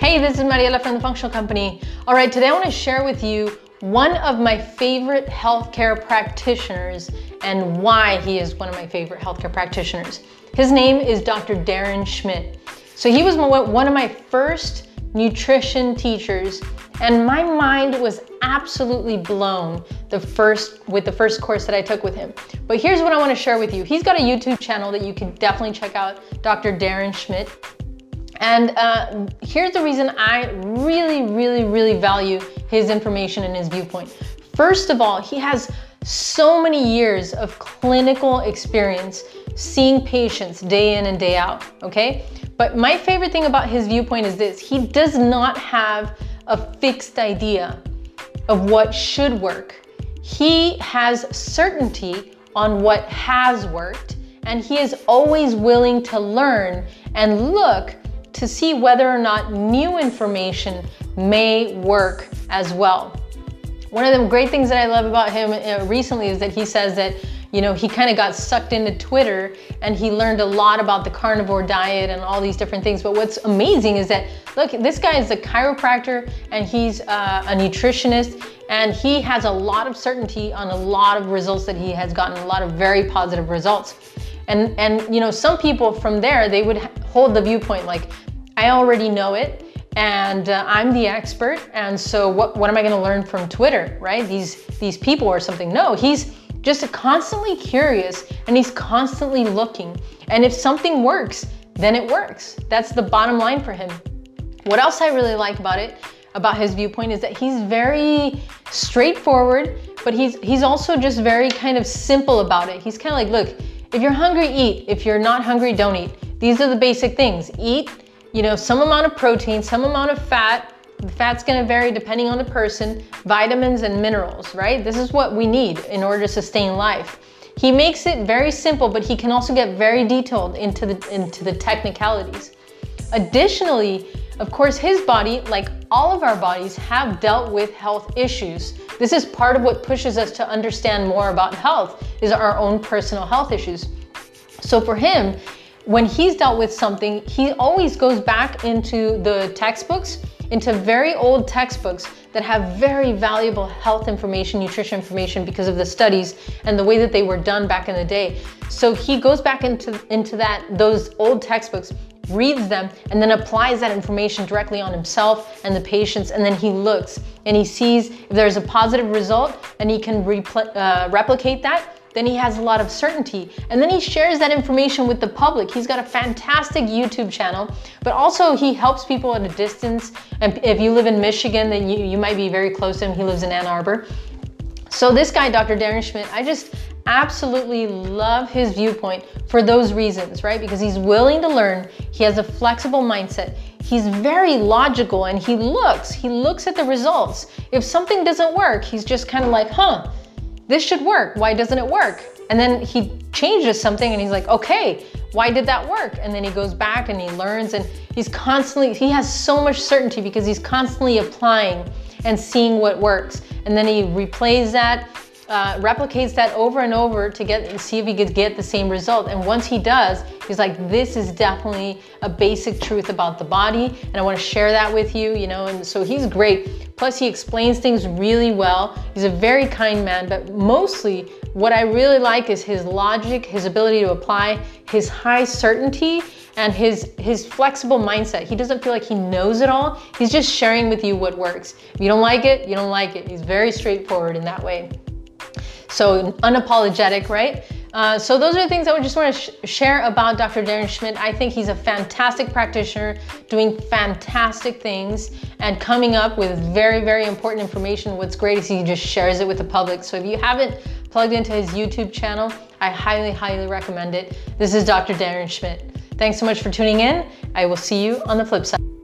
Hey, this is Mariela from the Functional Company. All right, today I want to share with you one of my favorite healthcare practitioners and why he is one of my favorite healthcare practitioners. His name is Dr. Darren Schmidt. So he was one of my first nutrition teachers and my mind was absolutely blown the first with the first course that I took with him. But here's what I want to share with you. He's got a YouTube channel that you can definitely check out, Dr. Darren Schmidt. And uh, here's the reason I really, really, really value his information and his viewpoint. First of all, he has so many years of clinical experience seeing patients day in and day out, okay? But my favorite thing about his viewpoint is this, he does not have a fixed idea of what should work. He has certainty on what has worked, and he is always willing to learn and look to see whether or not new information may work as well. One of the great things that I love about him uh, recently is that he says that you know, he kind of got sucked into Twitter and he learned a lot about the carnivore diet and all these different things. But what's amazing is that, look, this guy is a chiropractor and he's uh, a nutritionist and he has a lot of certainty on a lot of results that he has gotten, a lot of very positive results. And, and you know, some people from there, they would hold the viewpoint like, I already know it and uh, I'm the expert. And so what, what am I gonna learn from Twitter, right? These, these people or something. No, he's, just constantly curious and he's constantly looking. And if something works, then it works. That's the bottom line for him. What else I really like about it, about his viewpoint, is that he's very straightforward, but he's he's also just very kind of simple about it. He's kind of like, look, if you're hungry, eat. If you're not hungry, don't eat. These are the basic things. Eat, you know, some amount of protein, some amount of fat, the fat's gonna vary depending on the person, vitamins and minerals, right? This is what we need in order to sustain life. He makes it very simple, but he can also get very detailed into the, into the technicalities. Additionally, of course, his body, like all of our bodies, have dealt with health issues. This is part of what pushes us to understand more about health, is our own personal health issues. So for him, when he's dealt with something, he always goes back into the textbooks into very old textbooks that have very valuable health information, nutrition information because of the studies and the way that they were done back in the day. So he goes back into, into that, those old textbooks, reads them, and then applies that information directly on himself and the patients. And then he looks and he sees if there's a positive result and he can uh, replicate that then he has a lot of certainty. And then he shares that information with the public. He's got a fantastic YouTube channel, but also he helps people at a distance. And if you live in Michigan, then you, you might be very close to him. He lives in Ann Arbor. So this guy, Dr. Darren Schmidt, I just absolutely love his viewpoint for those reasons, right? Because he's willing to learn. He has a flexible mindset. He's very logical and he looks, he looks at the results. If something doesn't work, he's just kind of like, huh, this should work. Why doesn't it work? And then he changes something and he's like, okay, why did that work? And then he goes back and he learns and he's constantly, he has so much certainty because he's constantly applying and seeing what works. And then he replays that, uh, replicates that over and over to get see if he could get the same result. And once he does, he's like, this is definitely a basic truth about the body. And I wanna share that with you, you know, and so he's great. Plus he explains things really well. He's a very kind man, but mostly what I really like is his logic, his ability to apply, his high certainty, and his, his flexible mindset. He doesn't feel like he knows it all. He's just sharing with you what works. If you don't like it, you don't like it. He's very straightforward in that way. So unapologetic, right? Uh, so those are the things I would just want to sh share about Dr. Darren Schmidt. I think he's a fantastic practitioner doing fantastic things and coming up with very, very important information. What's great is he just shares it with the public. So if you haven't plugged into his YouTube channel, I highly, highly recommend it. This is Dr. Darren Schmidt. Thanks so much for tuning in. I will see you on the flip side.